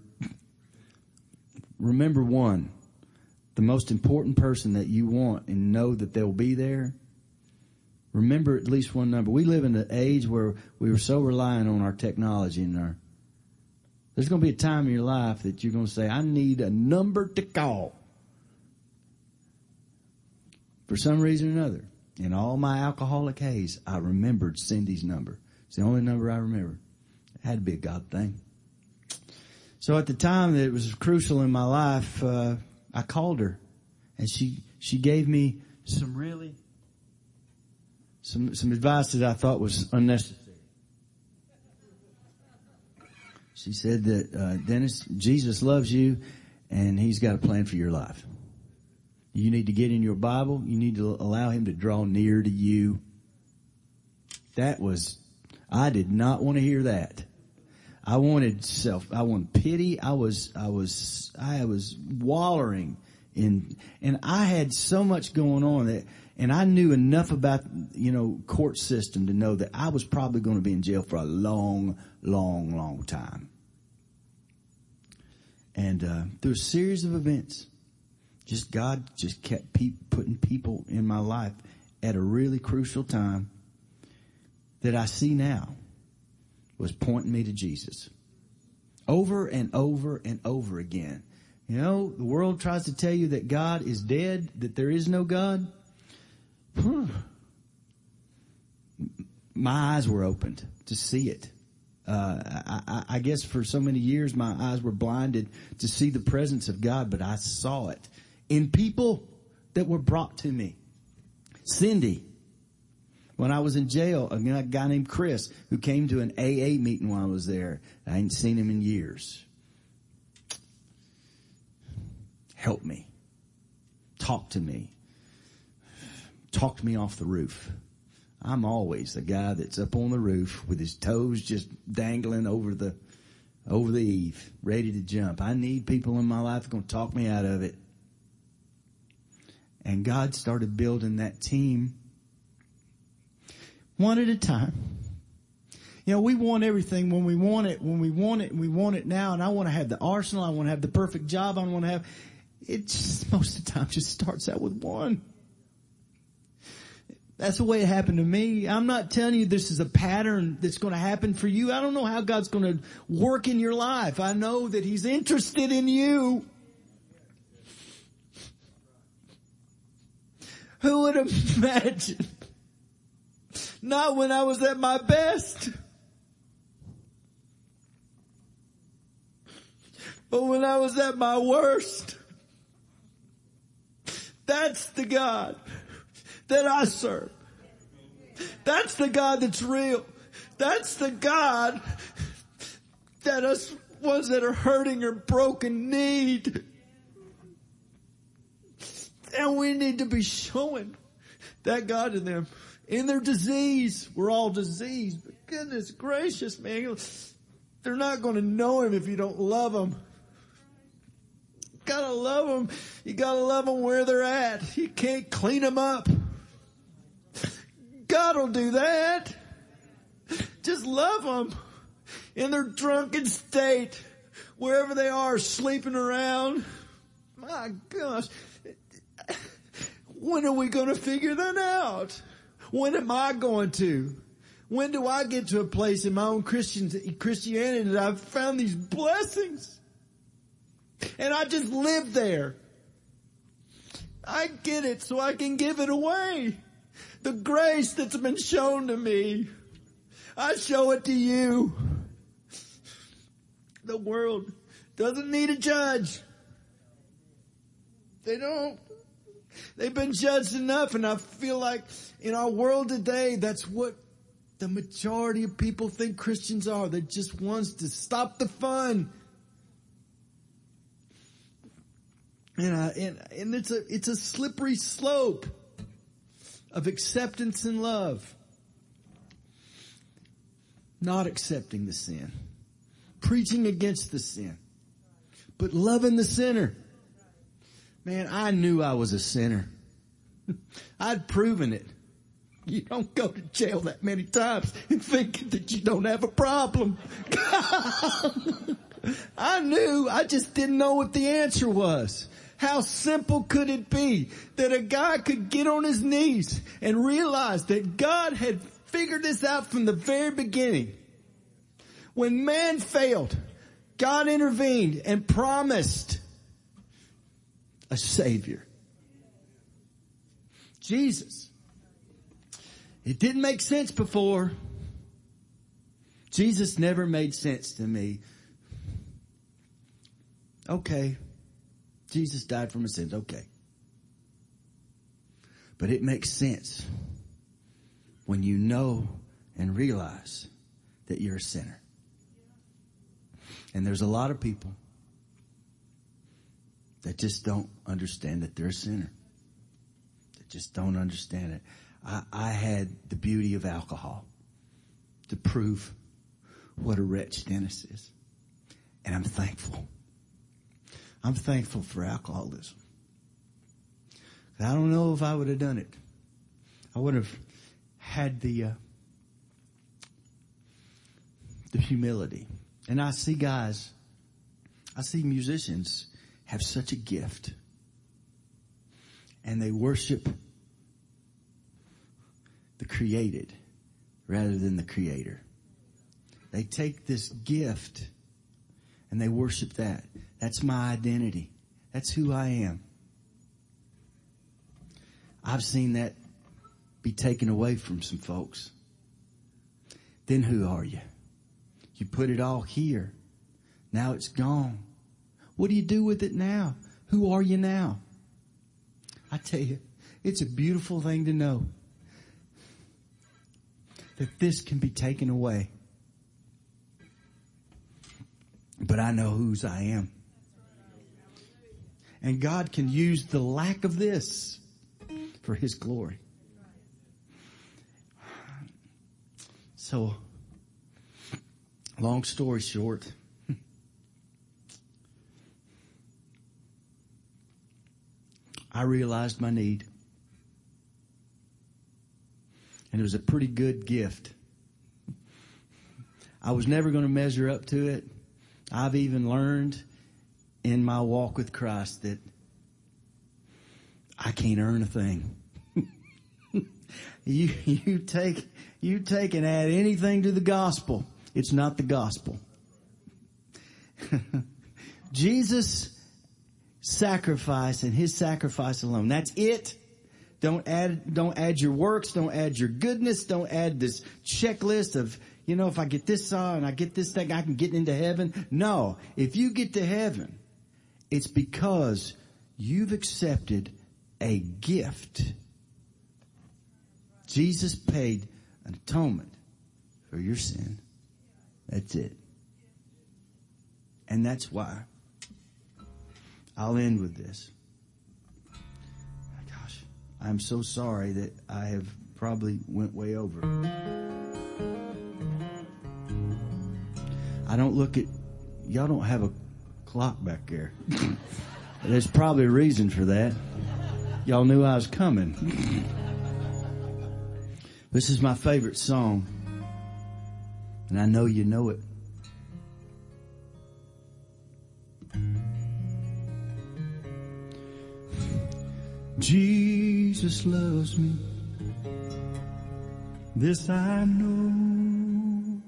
Remember one. The most important person that you want and know that they'll be there. Remember at least one number. We live in an age where we are so reliant on our technology and our, there's going to be a time in your life that you're going to say, I need a number to call. For some reason or another. In all my alcoholic haze, I remembered Cindy's number. It's the only number I remember. It had to be a God thing. So at the time that it was crucial in my life, uh, I called her and she, she gave me some really, some, some advice that I thought was unnecessary. She said that, uh, Dennis, Jesus loves you and he's got a plan for your life. You need to get in your Bible. You need to allow him to draw near to you. That was I did not want to hear that. I wanted self, I wanted pity. I was, I was, I was wallowing in, and I had so much going on that, and I knew enough about, you know, court system to know that I was probably going to be in jail for a long, long, long time. And, uh, through a series of events, just God just kept pe- putting people in my life at a really crucial time that I see now was pointing me to Jesus. Over and over and over again. You know, the world tries to tell you that God is dead, that there is no God. My eyes were opened to see it. Uh, I, I, guess for so many years my eyes were blinded to see the presence of God, but I saw it in people that were brought to me. Cindy, when I was in jail, a guy named Chris who came to an AA meeting while I was there. I hadn't seen him in years. Help me. Talk to me. Talk me off the roof. I'm always the guy that's up on the roof with his toes just dangling over the over the eave, ready to jump. I need people in my life going to talk me out of it. And God started building that team one at a time. You know, we want everything when we want it, when we want it, and we want it now. And I want to have the arsenal. I want to have the perfect job. I want to have, it just, most of the time just starts out with one. That's the way it happened to me. I'm not telling you this is a pattern that's going to happen for you. I don't know how God's going to work in your life. I know that He's interested in you. Who would imagine not when I was at my best. But when I was at my worst, that's the God that I serve. That's the God that's real. That's the God that us ones that are hurting or broken need. And we need to be showing that God to them in their disease. We're all diseased, but goodness gracious, man. They're not going to know him if you don't love them. gotta love them. You gotta love them where they're at. You can't clean them up. God will do that. Just love them in their drunken state, wherever they are, sleeping around. My gosh. When are we going to figure that out? When am I going to? When do I get to a place in my own Christian, Christianity that I've found these blessings? And I just live there. I get it so I can give it away. The grace that's been shown to me. I show it to you. The world doesn't need a judge. They don't. They've been judged enough and I feel like in our world today, that's what the majority of people think Christians are. They're just wants to stop the fun. And, uh, and, and it's a, it's a slippery slope of acceptance and love. Not accepting the sin. Preaching against the sin. But loving the sinner. Man, I knew I was a sinner. I'd proven it. You don't go to jail that many times and think that you don't have a problem. I knew, I just didn't know what the answer was. How simple could it be that a guy could get on his knees and realize that God had figured this out from the very beginning? When man failed, God intervened and promised a savior. Jesus. It didn't make sense before. Jesus never made sense to me. Okay. Jesus died for my sins. Okay. But it makes sense when you know and realize that you're a sinner. And there's a lot of people that just don't understand that they're a sinner. That just don't understand it. I, I had the beauty of alcohol to prove what a wretch Dennis is. And I'm thankful. I'm thankful for alcoholism. I don't know if I would have done it. I would have had the uh, the humility. And I see guys, I see musicians have such a gift. And they worship the created rather than the creator. They take this gift and they worship that. That's my identity. That's who I am. I've seen that be taken away from some folks. Then who are you? You put it all here. Now it's gone. What do you do with it now? Who are you now? I tell you, it's a beautiful thing to know that this can be taken away. But I know whose I am. And God can use the lack of this for His glory. So, long story short, I realized my need. And it was a pretty good gift. I was never going to measure up to it. I've even learned in my walk with Christ that I can't earn a thing. you, you take, you take and add anything to the gospel. It's not the gospel. Jesus sacrifice and his sacrifice alone. That's it. Don't add, don't add your works, don't add your goodness, don't add this checklist of, you know, if I get this song and I get this thing, I can get into heaven. No. If you get to heaven, it's because you've accepted a gift. Jesus paid an atonement for your sin. That's it. And that's why I'll end with this. Gosh, I'm so sorry that I have probably went way over. I don't look at, y'all don't have a clock back there. There's probably a reason for that. Y'all knew I was coming. this is my favorite song. And I know you know it. Jesus loves me. This I know.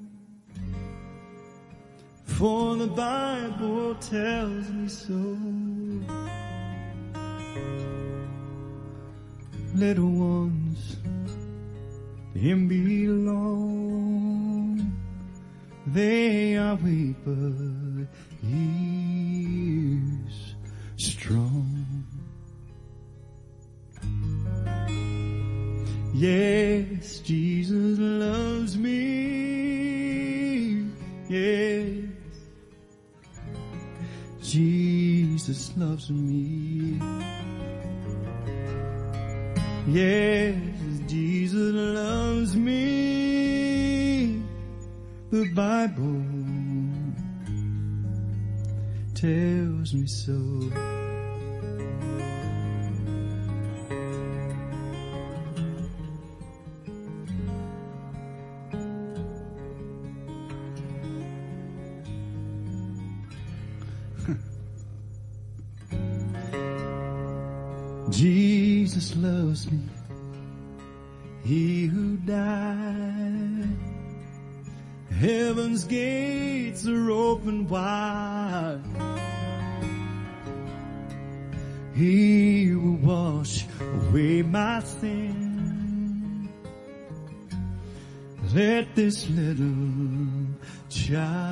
For the Bible tells me so. Little ones, to him belong. They are weak, but Jesus loves me. Yes, Jesus loves me. The Bible tells me so. He who died. Heaven's gates are open wide. He will wash away my sin. Let this little child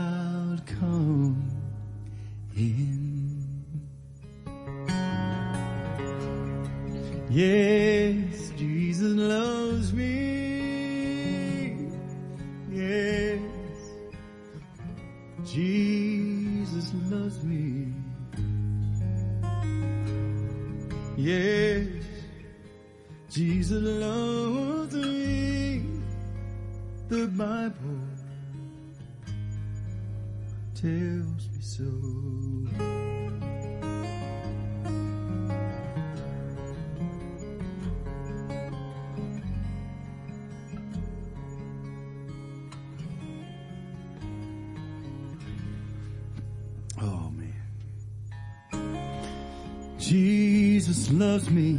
loves me.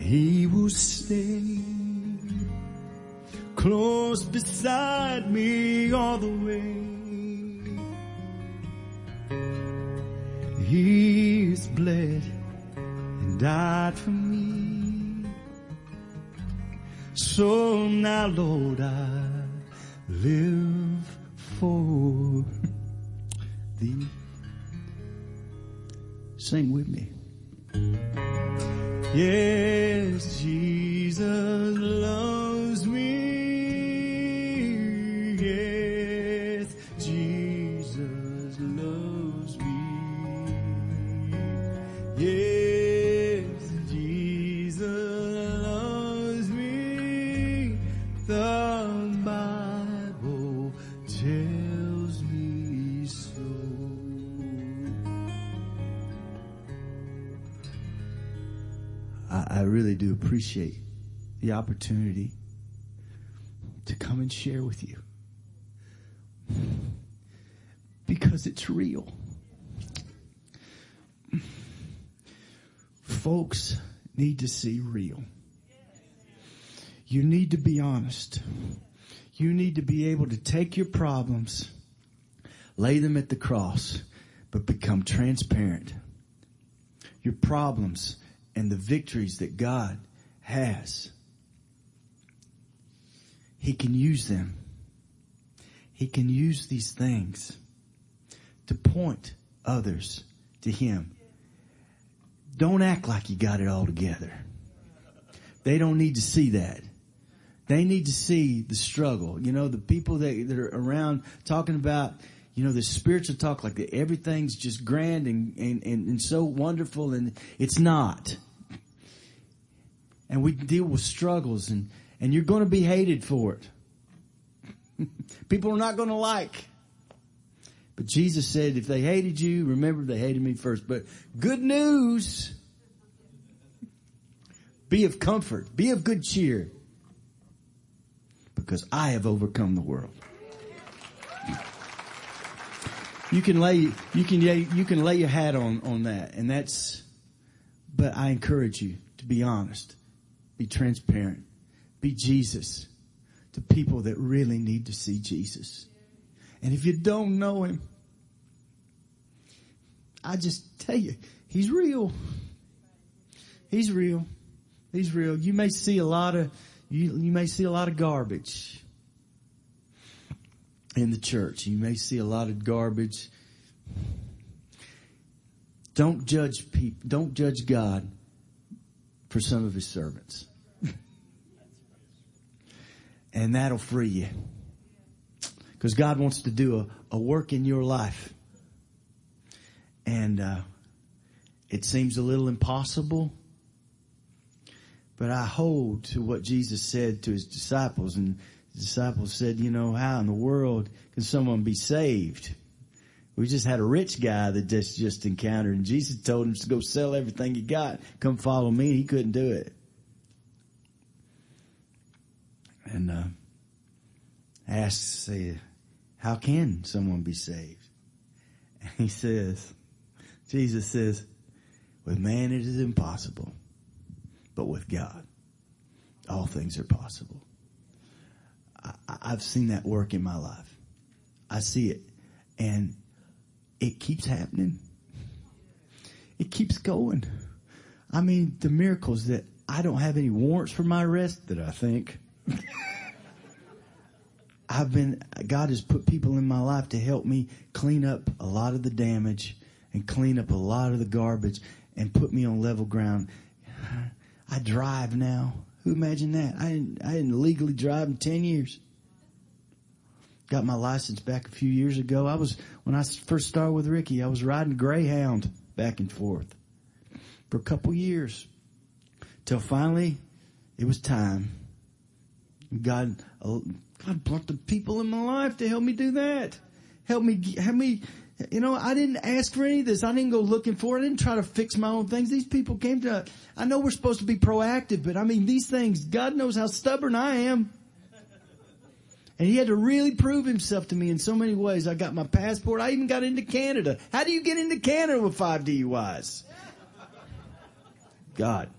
He will stay close beside me all the way. He He's bled and died for me. So now Lord I live for thee. Sing with me. Yes, Jesus loves really do appreciate the opportunity to come and share with you because it's real. Folks need to see real. You need to be honest. You need to be able to take your problems, lay them at the cross, but become transparent. Your problems and the victories that God has. He can use them. He can use these things to point others to Him. Don't act like you got it all together. They don't need to see that. They need to see the struggle. You know, the people that, that are around talking about, you know, the spiritual talk like that everything's just grand and, and, and, and so wonderful and it's not. And we deal with struggles and, and you're going to be hated for it. People are not going to like. But Jesus said, if they hated you, remember they hated me first. But good news. Be of comfort. Be of good cheer. Because I have overcome the world. You can lay, you can, you can lay your hat on, on that. And that's, but I encourage you to be honest, be transparent, be Jesus to people that really need to see Jesus. And if you don't know him, I just tell you, he's real. He's real. He's real. You may see a lot of, you, you may see a lot of garbage in the church. You may see a lot of garbage. Don't judge people, don't judge God for some of his servants. and that'll free you. Because God wants to do a, a work in your life. And, uh, it seems a little impossible, but I hold to what Jesus said to his disciples and the disciples said, you know, how in the world can someone be saved? We just had a rich guy that just, just encountered and Jesus told him to go sell everything he got, come follow me. He couldn't do it. And, uh, say, how can someone be saved? And he says, Jesus says, with man it is impossible, but with God, all things are possible. I, I've seen that work in my life. I see it and it keeps happening. It keeps going. I mean, the miracles that I don't have any warrants for my arrest that I think. I've been, God has put people in my life to help me clean up a lot of the damage and clean up a lot of the garbage and put me on level ground. I drive now. Who imagined that? I didn't, I didn't legally drive in 10 years. Got my license back a few years ago. I was, when I first started with Ricky, I was riding Greyhound back and forth for a couple years till finally it was time. God, uh, God brought the people in my life to help me do that. Help me, help me you know, I didn't ask for any of this. I didn't go looking for it. I didn't try to fix my own things. These people came to, I know we're supposed to be proactive, but I mean, these things, God knows how stubborn I am. And he had to really prove himself to me in so many ways. I got my passport. I even got into Canada. How do you get into Canada with five DUIs? God.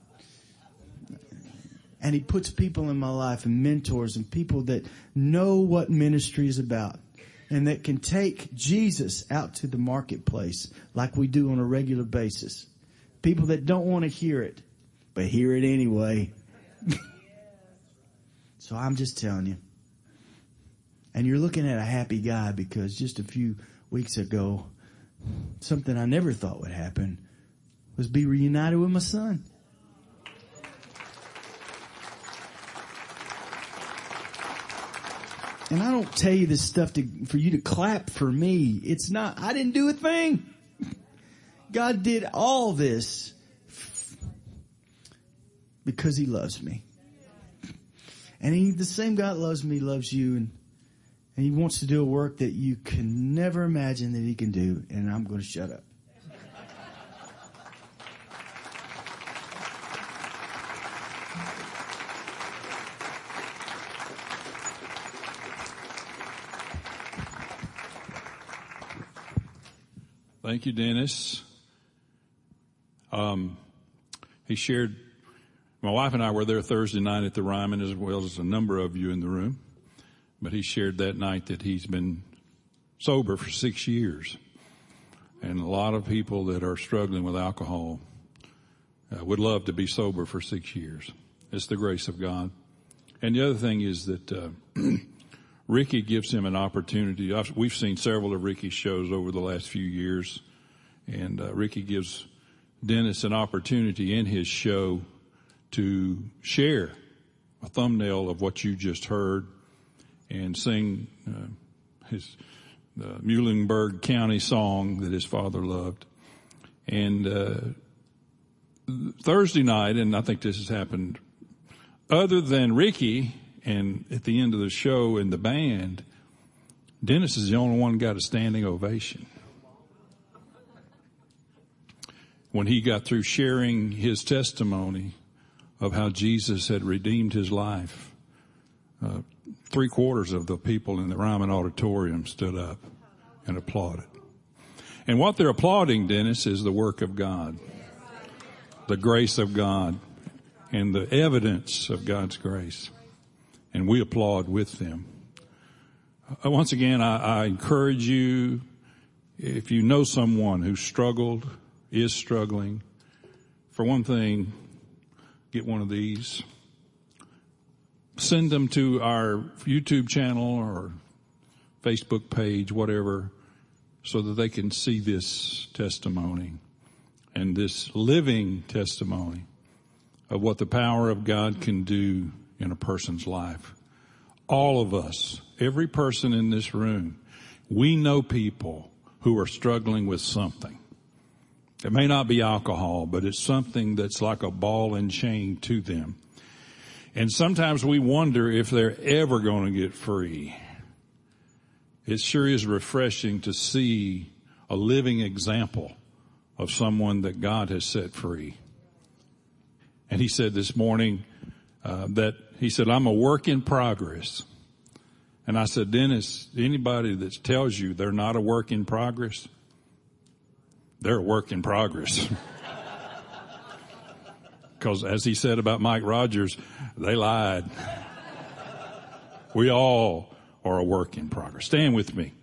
And he puts people in my life and mentors and people that know what ministry is about and that can take Jesus out to the marketplace like we do on a regular basis. People that don't want to hear it, but hear it anyway. so I'm just telling you. And you're looking at a happy guy because just a few weeks ago, something I never thought would happen was be reunited with my son. And I don't tell you this stuff to, for you to clap for me. It's not, I didn't do a thing. God did all this because he loves me. And he, the same God loves me, loves you, and, and he wants to do a work that you can never imagine that he can do, and I'm going to shut up. Thank you, Dennis. Um, he shared, my wife and I were there Thursday night at the Ryman as well as a number of you in the room. But he shared that night that he's been sober for six years. And a lot of people that are struggling with alcohol uh, would love to be sober for six years. It's the grace of God. And the other thing is that, uh, Ricky gives him an opportunity. I've, we've seen several of Ricky's shows over the last few years, and uh, Ricky gives Dennis an opportunity in his show to share a thumbnail of what you just heard and sing uh, his the Muhlenberg County song that his father loved. And uh, Thursday night, and I think this has happened, other than Ricky and at the end of the show in the band, Dennis is the only one got a standing ovation. When he got through sharing his testimony of how Jesus had redeemed his life, uh, three quarters of the people in the Ryman Auditorium stood up and applauded. And what they're applauding, Dennis, is the work of God, the grace of God, and the evidence of God's grace. And we applaud with them. Uh, once again, I, I encourage you, if you know someone who struggled, is struggling, for one thing, get one of these. Send them to our YouTube channel or Facebook page, whatever, so that they can see this testimony and this living testimony of what the power of God can do in a person's life. All of us, every person in this room, we know people who are struggling with something. It may not be alcohol, but it's something that's like a ball and chain to them. And sometimes we wonder if they're ever going to get free. It sure is refreshing to see a living example of someone that God has set free. And he said this morning uh, that he said, I'm a work in progress. And I said, Dennis, anybody that tells you they're not a work in progress, they're a work in progress. Because as he said about Mike Rogers, they lied. we all are a work in progress. Stand with me.